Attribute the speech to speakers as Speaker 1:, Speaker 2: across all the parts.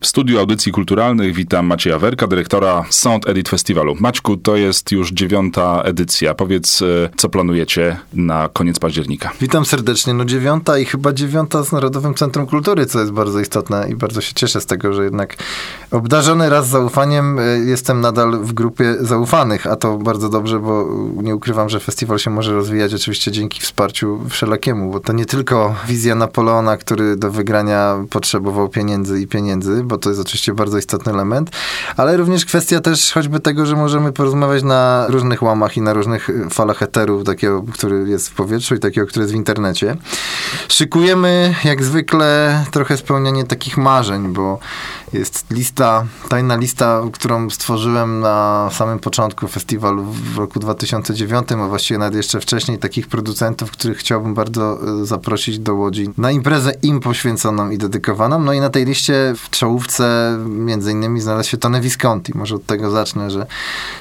Speaker 1: W studiu audycji kulturalnych witam Macieja Werka, dyrektora Sound Edit Festiwalu. Maćku, to jest już dziewiąta edycja. Powiedz, e, co planujecie na koniec października?
Speaker 2: Witam serdecznie. No dziewiąta i chyba dziewiąta z Narodowym Centrum Kultury, co jest bardzo istotne i bardzo się cieszę z tego, że jednak obdarzony raz zaufaniem e, jestem nadal w grupie zaufanych, a to bardzo dobrze, bo nie ukrywam, że festiwal się może rozwijać oczywiście dzięki wsparciu wszelakiemu, bo to nie tylko wizja Napoleona, który do wygrania potrzebował pieniędzy i pieniędzy, bo to jest oczywiście bardzo istotny element, ale również kwestia też choćby tego, że możemy porozmawiać na różnych łamach i na różnych falach eteru, takiego, który jest w powietrzu i takiego, który jest w internecie. Szykujemy jak zwykle trochę spełnianie takich marzeń, bo jest lista, tajna lista, którą stworzyłem na samym początku festiwalu w roku 2009, a właściwie nawet jeszcze wcześniej, takich producentów, których chciałbym bardzo e, zaprosić do Łodzi na imprezę im poświęconą i dedykowaną. No i na tej liście w czołówce między innymi znalazł się Tony Visconti. Może od tego zacznę, że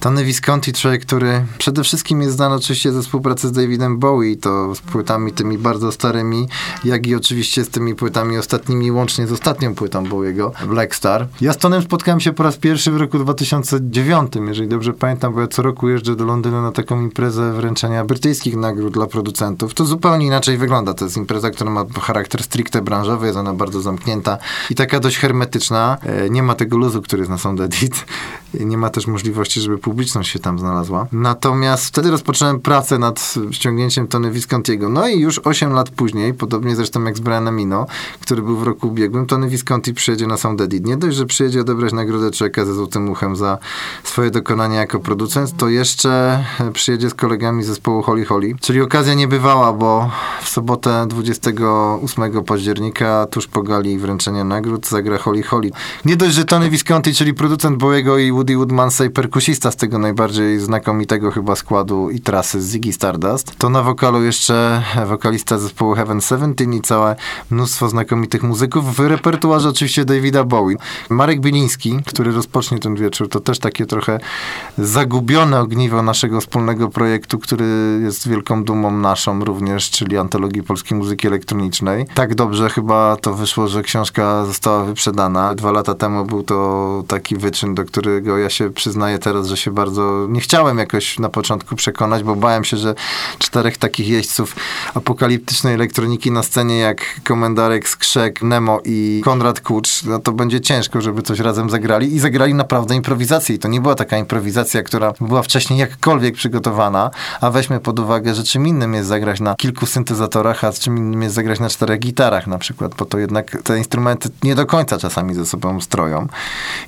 Speaker 2: Tony Visconti, człowiek, który przede wszystkim jest znany oczywiście ze współpracy z Davidem Bowie, to z płytami tymi bardzo starymi, jak i oczywiście z tymi płytami ostatnimi, łącznie z ostatnią płytą Bowiego, Black Star. Ja z Tonem spotkałem się po raz pierwszy w roku 2009, jeżeli dobrze pamiętam, bo ja co roku jeżdżę do Londynu na taką imprezę wręczenia brytyjskich nagród dla producentów. To zupełnie inaczej wygląda. To jest impreza, która ma charakter stricte branżowy, jest ona bardzo zamknięta i taka dość hermetyczna. E, nie ma tego luzu, który jest na Sound Edit. Nie ma też możliwości, żeby publiczność się tam znalazła. Natomiast wtedy rozpocząłem pracę nad ściągnięciem Tony Viscontiego. No i już 8 lat później, podobnie zresztą jak z Brianem Eno, który był w roku ubiegłym, Tony Visconti przyjedzie na Sound Edit nie dość, że przyjedzie odebrać nagrodę człowieka ze złotym uchem za swoje dokonania jako producent, to jeszcze przyjedzie z kolegami zespołu Holly Holly. Czyli okazja niebywała, bo w sobotę 28 października, tuż po gali wręczenia nagród, zagra Holly Holly. Nie dość, że Tony Visconti, czyli producent Bowiego i Woody Woodmansa i perkusista z tego najbardziej znakomitego chyba składu i trasy Ziggy Stardust, to na wokalu jeszcze wokalista zespołu Heaven Seventeen i całe mnóstwo znakomitych muzyków. W repertuarze oczywiście Davida Bowie. Marek Biliński, który rozpocznie ten wieczór, to też takie trochę zagubione ogniwo naszego wspólnego projektu, który jest wielką dumą naszą również, czyli Antologii Polskiej Muzyki Elektronicznej. Tak dobrze chyba to wyszło, że książka została wyprzedana. Dwa lata temu był to taki wyczyn, do którego ja się przyznaję teraz, że się bardzo nie chciałem jakoś na początku przekonać, bo bałem się, że czterech takich jeźdźców apokaliptycznej elektroniki na scenie jak Komendarek, Skrzek, Nemo i Konrad Kucz, no to będzie ciężko, żeby coś razem zagrali i zagrali naprawdę improwizację. I to nie była taka improwizacja, która była wcześniej jakkolwiek przygotowana, a weźmy pod uwagę, że czym innym jest zagrać na kilku syntezatorach, a czym innym jest zagrać na czterech gitarach na przykład, bo to jednak te instrumenty nie do końca czasami ze sobą stroją.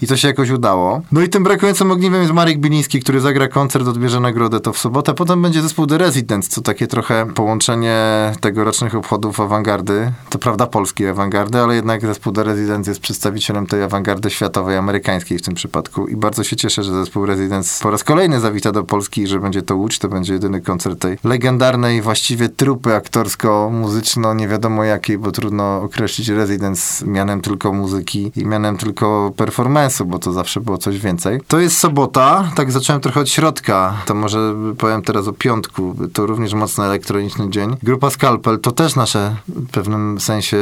Speaker 2: I to się jakoś udało. No i tym brakującym ogniwem jest Marek Biliński, który zagra koncert, odbierze nagrodę to w sobotę. Potem będzie zespół The Residents, co takie trochę połączenie tegorocznych obchodów awangardy. To prawda polskiej awangardy, ale jednak zespół The Residents jest przedstawicielem tej awangardy światowej, amerykańskiej w tym przypadku. I bardzo się cieszę, że zespół Residence po raz kolejny zawita do Polski i że będzie to Łódź. To będzie jedyny koncert tej legendarnej właściwie trupy aktorsko-muzyczno, nie wiadomo jakiej, bo trudno określić Residence mianem tylko muzyki i mianem tylko performance'u, bo to zawsze było coś więcej. To jest sobota, tak zacząłem trochę od środka. To może powiem teraz o piątku. To również mocno elektroniczny dzień. Grupa Scalpel to też nasze w pewnym sensie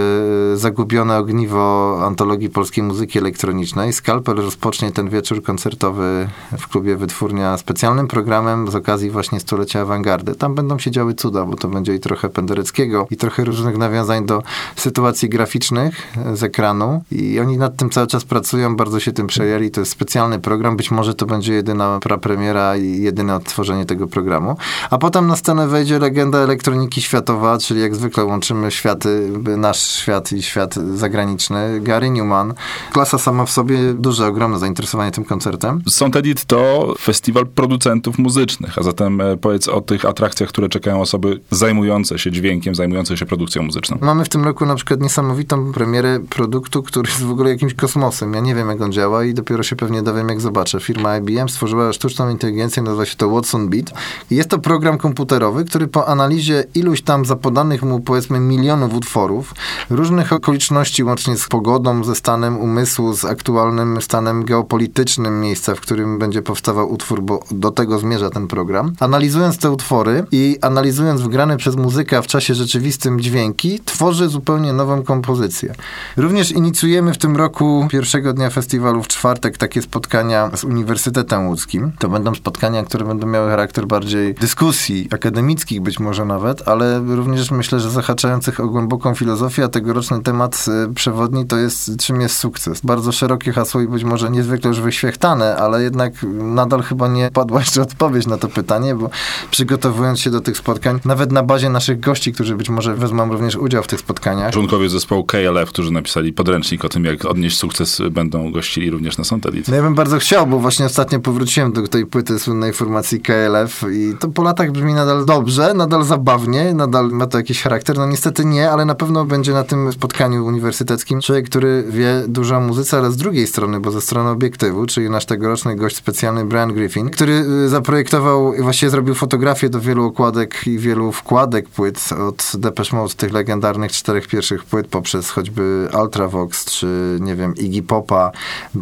Speaker 2: zagubione ogniwo antologii polskiej muzyki elektronicznej. Skalpel rozpocznie ten wieczór koncertowy w klubie Wytwórnia specjalnym programem z okazji właśnie stulecia awangardy. Tam będą się działy cuda, bo to będzie i trochę Pendereckiego, i trochę różnych nawiązań do sytuacji graficznych z ekranu. I oni nad tym cały czas pracują, bardzo się tym przejęli. To jest specjalny program, być może to będzie jedyna prapremiera i jedyne odtworzenie tego programu. A potem na scenę wejdzie legenda elektroniki światowa, czyli jak zwykle łączymy światy, nasz świat i świat zagraniczny. Gary Newman, klasa sama w sobie, duże, ogromne zainteresowanie tym koncertem.
Speaker 1: Sound Edit to festiwal producentów muzycznych, a zatem e, powiedz o tych atrakcjach, które czekają osoby zajmujące się dźwiękiem, zajmujące się produkcją muzyczną.
Speaker 2: Mamy w tym roku na przykład niesamowitą premierę produktu, który jest w ogóle jakimś kosmosem. Ja nie wiem, jak on działa i dopiero się pewnie dowiem, jak zobaczę. Firma IBM stworzyła sztuczną inteligencję, nazywa się to Watson Beat. I jest to program komputerowy, który po analizie iluś tam zapodanych mu, powiedzmy, milionów utworów, różnych okoliczności, łącznie z pogodą, ze stanem umysłu, z aktualnym stanem geopolitycznym miejsca, w którym będzie powstawał utwór, bo do tego zmierza ten program. Analizując te utwory i analizując wgrane przez muzyka w czasie rzeczywistym dźwięki, tworzy zupełnie nową kompozycję. Również inicjujemy w tym roku pierwszego dnia festiwalu w czwartek takie spotkania z Uniwersytetem Łódzkim. To będą spotkania, które będą miały charakter bardziej dyskusji akademickich być może nawet, ale również myślę, że zahaczających o głęboką filozofię, a tegoroczny temat y, przewodni to jest czym jest sukces. Bardzo szerokie hasło i być może niezwykle już wyświechtane, ale jednak nadal chyba nie padła jeszcze odpowiedź na to pytanie, bo przygotowując się do tych spotkań, nawet na bazie naszych gości, którzy być może wezmą również udział w tych spotkaniach.
Speaker 1: Członkowie zespołu KLF, którzy napisali podręcznik o tym, jak odnieść sukces, będą gościli również na Sound.
Speaker 2: No ja bym bardzo chciał, bo właśnie ostatnio powróciłem do tej płyty słynnej formacji KLF i to po latach brzmi nadal dobrze, nadal zabawnie, nadal ma to jakiś charakter. No niestety nie, ale na pewno będzie na tym spotkaniu uniwersyteckim człowiek, który wie dużo o muzyce, ale z drugiej strony, bo ze strony obiektywu, czyli nasz tegoroczny gość specjalny Brian Griffin, który y, zaprojektował i właściwie zrobił fotografię do wielu okładek i wielu wkładek płyt od Depeche Mode, tych legendarnych czterech pierwszych płyt, poprzez choćby Ultravox, czy nie wiem, Iggy Popa,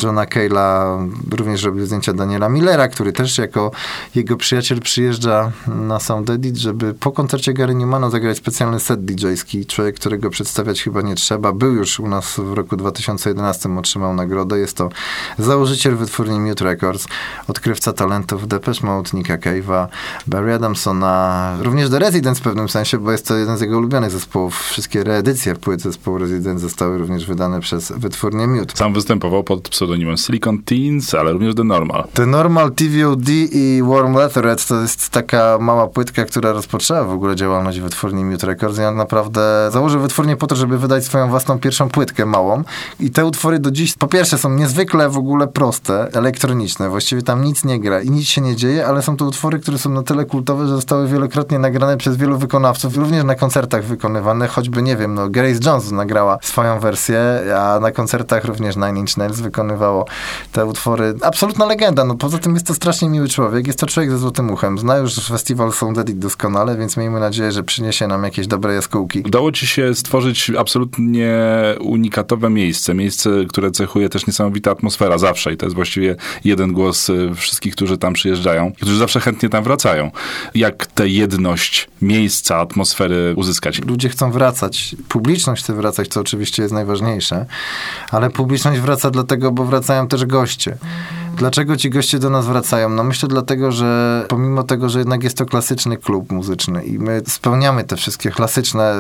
Speaker 2: Johna Cale'a, również robił zdjęcia Daniela Millera, który też jako jego przyjaciel przyjeżdża na Sound Edit, żeby po koncercie Gary Newmana zagrać specjalny set DJ-ski. Człowiek, którego przedstawiać chyba nie trzeba. Był już u nas w roku 2011, otrzymał nagrodę. Jest to założyciel wytwórni Mute Records, odkrywca talentów Depeche Mode, Nicka Cave'a, Barry Adamsona, również The Residents w pewnym sensie, bo jest to jeden z jego ulubionych zespołów. Wszystkie reedycje płyt zespołu Residents zostały również wydane przez wytwórnię Mute.
Speaker 1: Sam występował pod pseudonimem Silicon Teens, ale również The Normal.
Speaker 2: The Normal, TVOD i Warm Leatherette to jest taka mała płytka, która rozpoczęła w ogóle działalność wytwórni Mute Records i on naprawdę założył wytwórnię po to, żeby wydać swoją własną pierwszą płytkę małą i te utwory do dziś po pierwsze są niezwykle w ogóle proste, elektroniczne, właściwie tam nic nie gra i nic się nie dzieje, ale są to utwory, które są na tyle kultowe, że zostały wielokrotnie nagrane przez wielu wykonawców, również na koncertach wykonywane, choćby nie wiem, no Grace Jones nagrała swoją wersję, a na koncertach również Nine Inch Nails wykonywało te utwory. Absolutna legenda, no poza tym jest to strasznie miły człowiek, jest to człowiek ze złotym uchem, zna już festiwal Sound Edit doskonale, więc miejmy nadzieję, że przyniesie nam jakieś dobre jaskółki.
Speaker 1: Udało ci się stworzyć absolutnie unikatowe miejsce, miejsce, które cechuje też niesamowita atmosfera zawsze i to jest właściwie jeden głos y, wszystkich, którzy tam przyjeżdżają, którzy zawsze chętnie tam wracają. Jak tę jedność miejsca, atmosfery uzyskać?
Speaker 2: Ludzie chcą wracać, publiczność chce wracać, co oczywiście jest najważniejsze, ale publiczność wraca dlatego, bo wracają też goście. Dlaczego ci goście do nas wracają? No myślę dlatego, że pomimo tego, że jednak jest to klasyczny klub muzyczny i my spełniamy te wszystkie klasyczne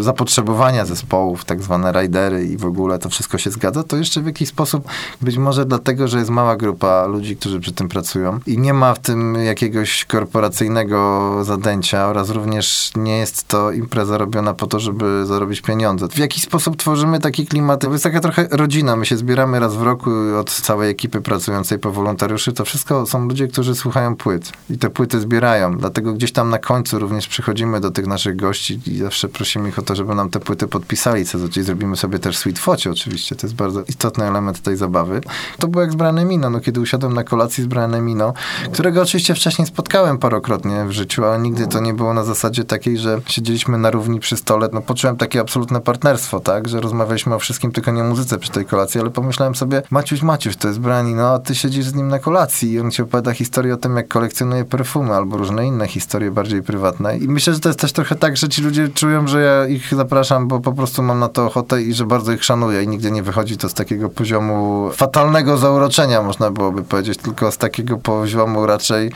Speaker 2: zapotrzebowania zespołów, tak zwane ridery i w ogóle to wszystko się zgadza, to jeszcze w jakiś sposób być może dlatego, że jest mała grupa ludzi, którzy przy tym pracują i nie ma w tym jakiegoś korporacyjnego zadęcia oraz również nie jest to impreza robiona po to, żeby zarobić pieniądze. W jakiś sposób tworzymy taki klimat, to jest taka trochę rodzina, my się zbieramy raz w roku od całej ekipy pracującej po wolontariuszy, to wszystko są ludzie, którzy słuchają płyt i te płyty zbierają. Dlatego gdzieś tam na końcu również przychodzimy do tych naszych gości i zawsze prosimy ich o to, żeby nam te płyty podpisali, co czyli zrobimy sobie też sweet focie oczywiście. To jest bardzo istotny element tej zabawy. To było jak z Brianem Mino, no, kiedy usiadłem na kolacji z Brianem Mino, którego oczywiście wcześniej spotkałem parokrotnie w życiu, ale nigdy to nie było na zasadzie takiej, że siedzieliśmy na równi przy stole. No poczułem takie absolutne partnerstwo, tak, że rozmawialiśmy o wszystkim, tylko nie o muzyce przy tej kolacji, ale pomyślałem sobie, Maciuś, Maciuś, to jest Brian Mino, a ty z nim na kolacji i on ci opowiada historię o tym, jak kolekcjonuje perfumy albo różne inne historie bardziej prywatne. I myślę, że to jest też trochę tak, że ci ludzie czują, że ja ich zapraszam, bo po prostu mam na to ochotę i że bardzo ich szanuję i nigdy nie wychodzi to z takiego poziomu fatalnego zauroczenia, można byłoby powiedzieć, tylko z takiego poziomu raczej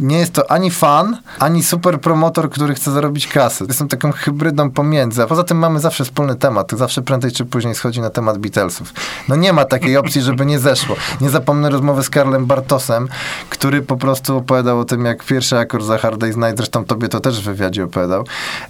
Speaker 2: nie jest to ani fan, ani super promotor, który chce zarobić kasę. Jestem taką hybrydą pomiędzy. A poza tym mamy zawsze wspólny temat. Zawsze prędzej czy później schodzi na temat Beatlesów. No nie ma takiej opcji, żeby nie zeszło. Nie zapomnę rozmowy z Karlem Bartosem, który po prostu opowiadał o tym, jak pierwszy akord za Hard Day's Night, zresztą tobie to też w wywiadzie opowiadał,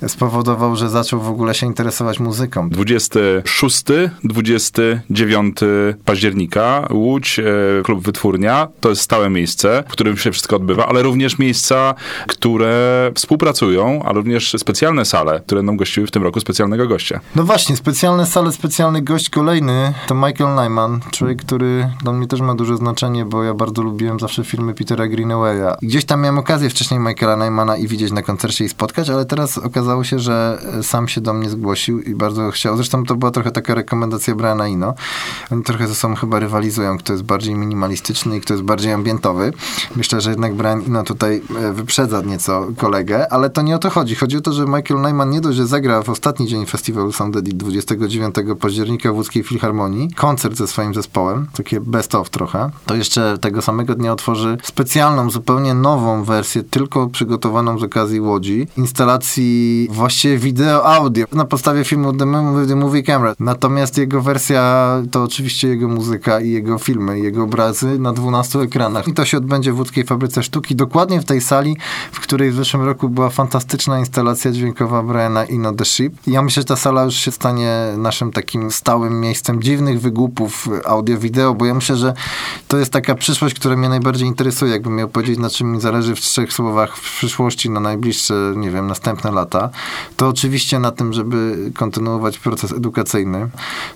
Speaker 2: spowodował, że zaczął w ogóle się interesować muzyką.
Speaker 1: 26, 29 października, Łódź, e, klub Wytwórnia, to jest stałe miejsce, w którym się wszystko odbywa, ale również również miejsca, które współpracują, a również specjalne sale, które nam gościły w tym roku specjalnego gościa.
Speaker 2: No właśnie, specjalne sale, specjalny gość kolejny to Michael Nyman, człowiek, który dla mnie też ma duże znaczenie, bo ja bardzo lubiłem zawsze filmy Petera Greenawaya. Gdzieś tam miałem okazję wcześniej Michaela Nymana i widzieć na koncercie i spotkać, ale teraz okazało się, że sam się do mnie zgłosił i bardzo chciał. Zresztą to była trochę taka rekomendacja Briana Ino. Oni trochę ze sobą chyba rywalizują, kto jest bardziej minimalistyczny i kto jest bardziej ambientowy. Myślę, że jednak Brian Ino tutaj e, wyprzedza nieco kolegę, ale to nie o to chodzi. Chodzi o to, że Michael Nyman nie dość, że zagra w ostatni dzień festiwalu Sound Edit 29 października w Łódzkiej Filharmonii, koncert ze swoim zespołem, takie best of trochę, to jeszcze tego samego dnia otworzy specjalną, zupełnie nową wersję, tylko przygotowaną z okazji Łodzi, instalacji właściwie wideo, audio, na podstawie filmu The Movie, Camera. Natomiast jego wersja to oczywiście jego muzyka i jego filmy, jego obrazy na 12 ekranach. I to się odbędzie w Łódzkiej Fabryce Sztuki, dokładnie w tej sali, w której w zeszłym roku była fantastyczna instalacja dźwiękowa Briana Ino The Ship. Ja myślę, że ta sala już się stanie naszym takim stałym miejscem dziwnych wygłupów audio-wideo, bo ja myślę, że to jest taka przyszłość, która mnie najbardziej interesuje. Jakbym miał powiedzieć, na czym mi zależy w trzech słowach w przyszłości, na najbliższe, nie wiem, następne lata, to oczywiście na tym, żeby kontynuować proces edukacyjny.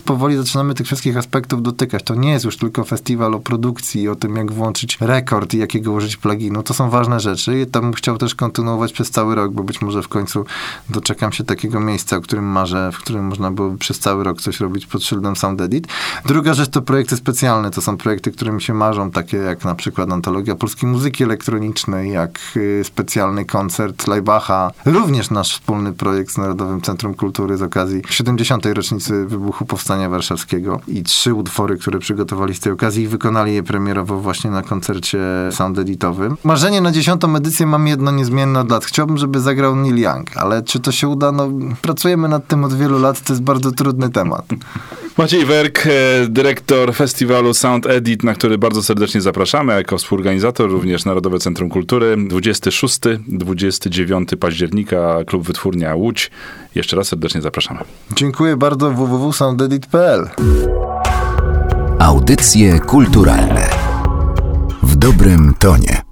Speaker 2: Powoli zaczynamy tych wszystkich aspektów dotykać. To nie jest już tylko festiwal o produkcji, o tym, jak włączyć rekord i jakiego użyć pluginu. To są ważne rzeczy i bym chciał też kontynuować przez cały rok, bo być może w końcu doczekam się takiego miejsca, o którym marzę, w którym można byłoby przez cały rok coś robić pod szyldem Sound Edit. Druga rzecz to projekty specjalne. To są projekty, które mi się marzą, takie jak na przykład Antologia Polskiej Muzyki Elektronicznej, jak y, specjalny koncert Leibacha. Również nasz wspólny projekt z Narodowym Centrum Kultury z okazji 70. rocznicy wybuchu Powstania Warszawskiego i trzy utwory, które przygotowali z tej okazji i wykonali je premierowo właśnie na koncercie sound editowym. Marzenie na dziesiątą edycję mam jedno niezmienne od lat. Chciałbym, żeby zagrał Neil Young, ale czy to się uda? No, pracujemy nad tym od wielu lat, to jest bardzo trudny temat.
Speaker 1: Maciej Werk, e, dyrektor festiwalu Sound Edit, na który bardzo serdecznie zapraszamy, jako współorganizator również Narodowe Centrum Kultury. 26-29 października, Klub Wytwórnia Łódź. Jeszcze raz serdecznie zapraszamy.
Speaker 2: Dziękuję bardzo www.soundedit.pl
Speaker 3: Audycje kulturalne w dobrym tonie.